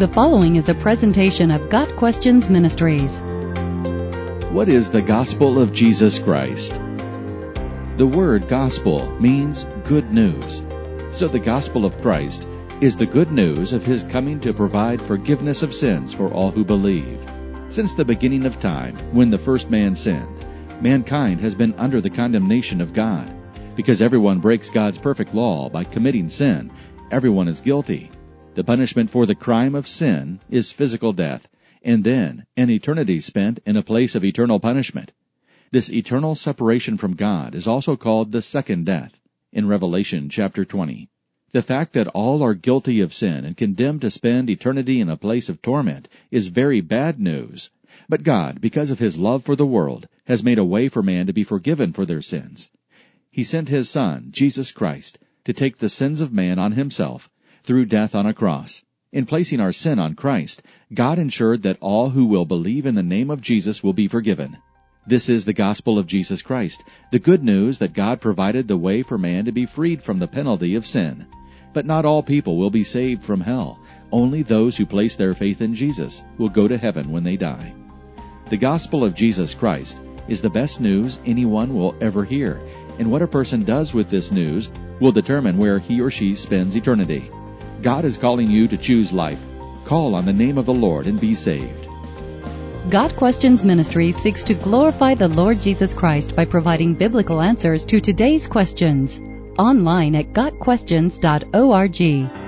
The following is a presentation of Got Questions Ministries. What is the gospel of Jesus Christ? The word gospel means good news. So the gospel of Christ is the good news of his coming to provide forgiveness of sins for all who believe. Since the beginning of time, when the first man sinned, mankind has been under the condemnation of God. Because everyone breaks God's perfect law by committing sin, everyone is guilty. The punishment for the crime of sin is physical death, and then an eternity spent in a place of eternal punishment. This eternal separation from God is also called the second death in Revelation chapter 20. The fact that all are guilty of sin and condemned to spend eternity in a place of torment is very bad news. But God, because of His love for the world, has made a way for man to be forgiven for their sins. He sent His Son, Jesus Christ, to take the sins of man on Himself through death on a cross. In placing our sin on Christ, God ensured that all who will believe in the name of Jesus will be forgiven. This is the gospel of Jesus Christ, the good news that God provided the way for man to be freed from the penalty of sin. But not all people will be saved from hell. Only those who place their faith in Jesus will go to heaven when they die. The gospel of Jesus Christ is the best news anyone will ever hear, and what a person does with this news will determine where he or she spends eternity. God is calling you to choose life. Call on the name of the Lord and be saved. Got Questions Ministry seeks to glorify the Lord Jesus Christ by providing biblical answers to today's questions. Online at GotQuestions.org.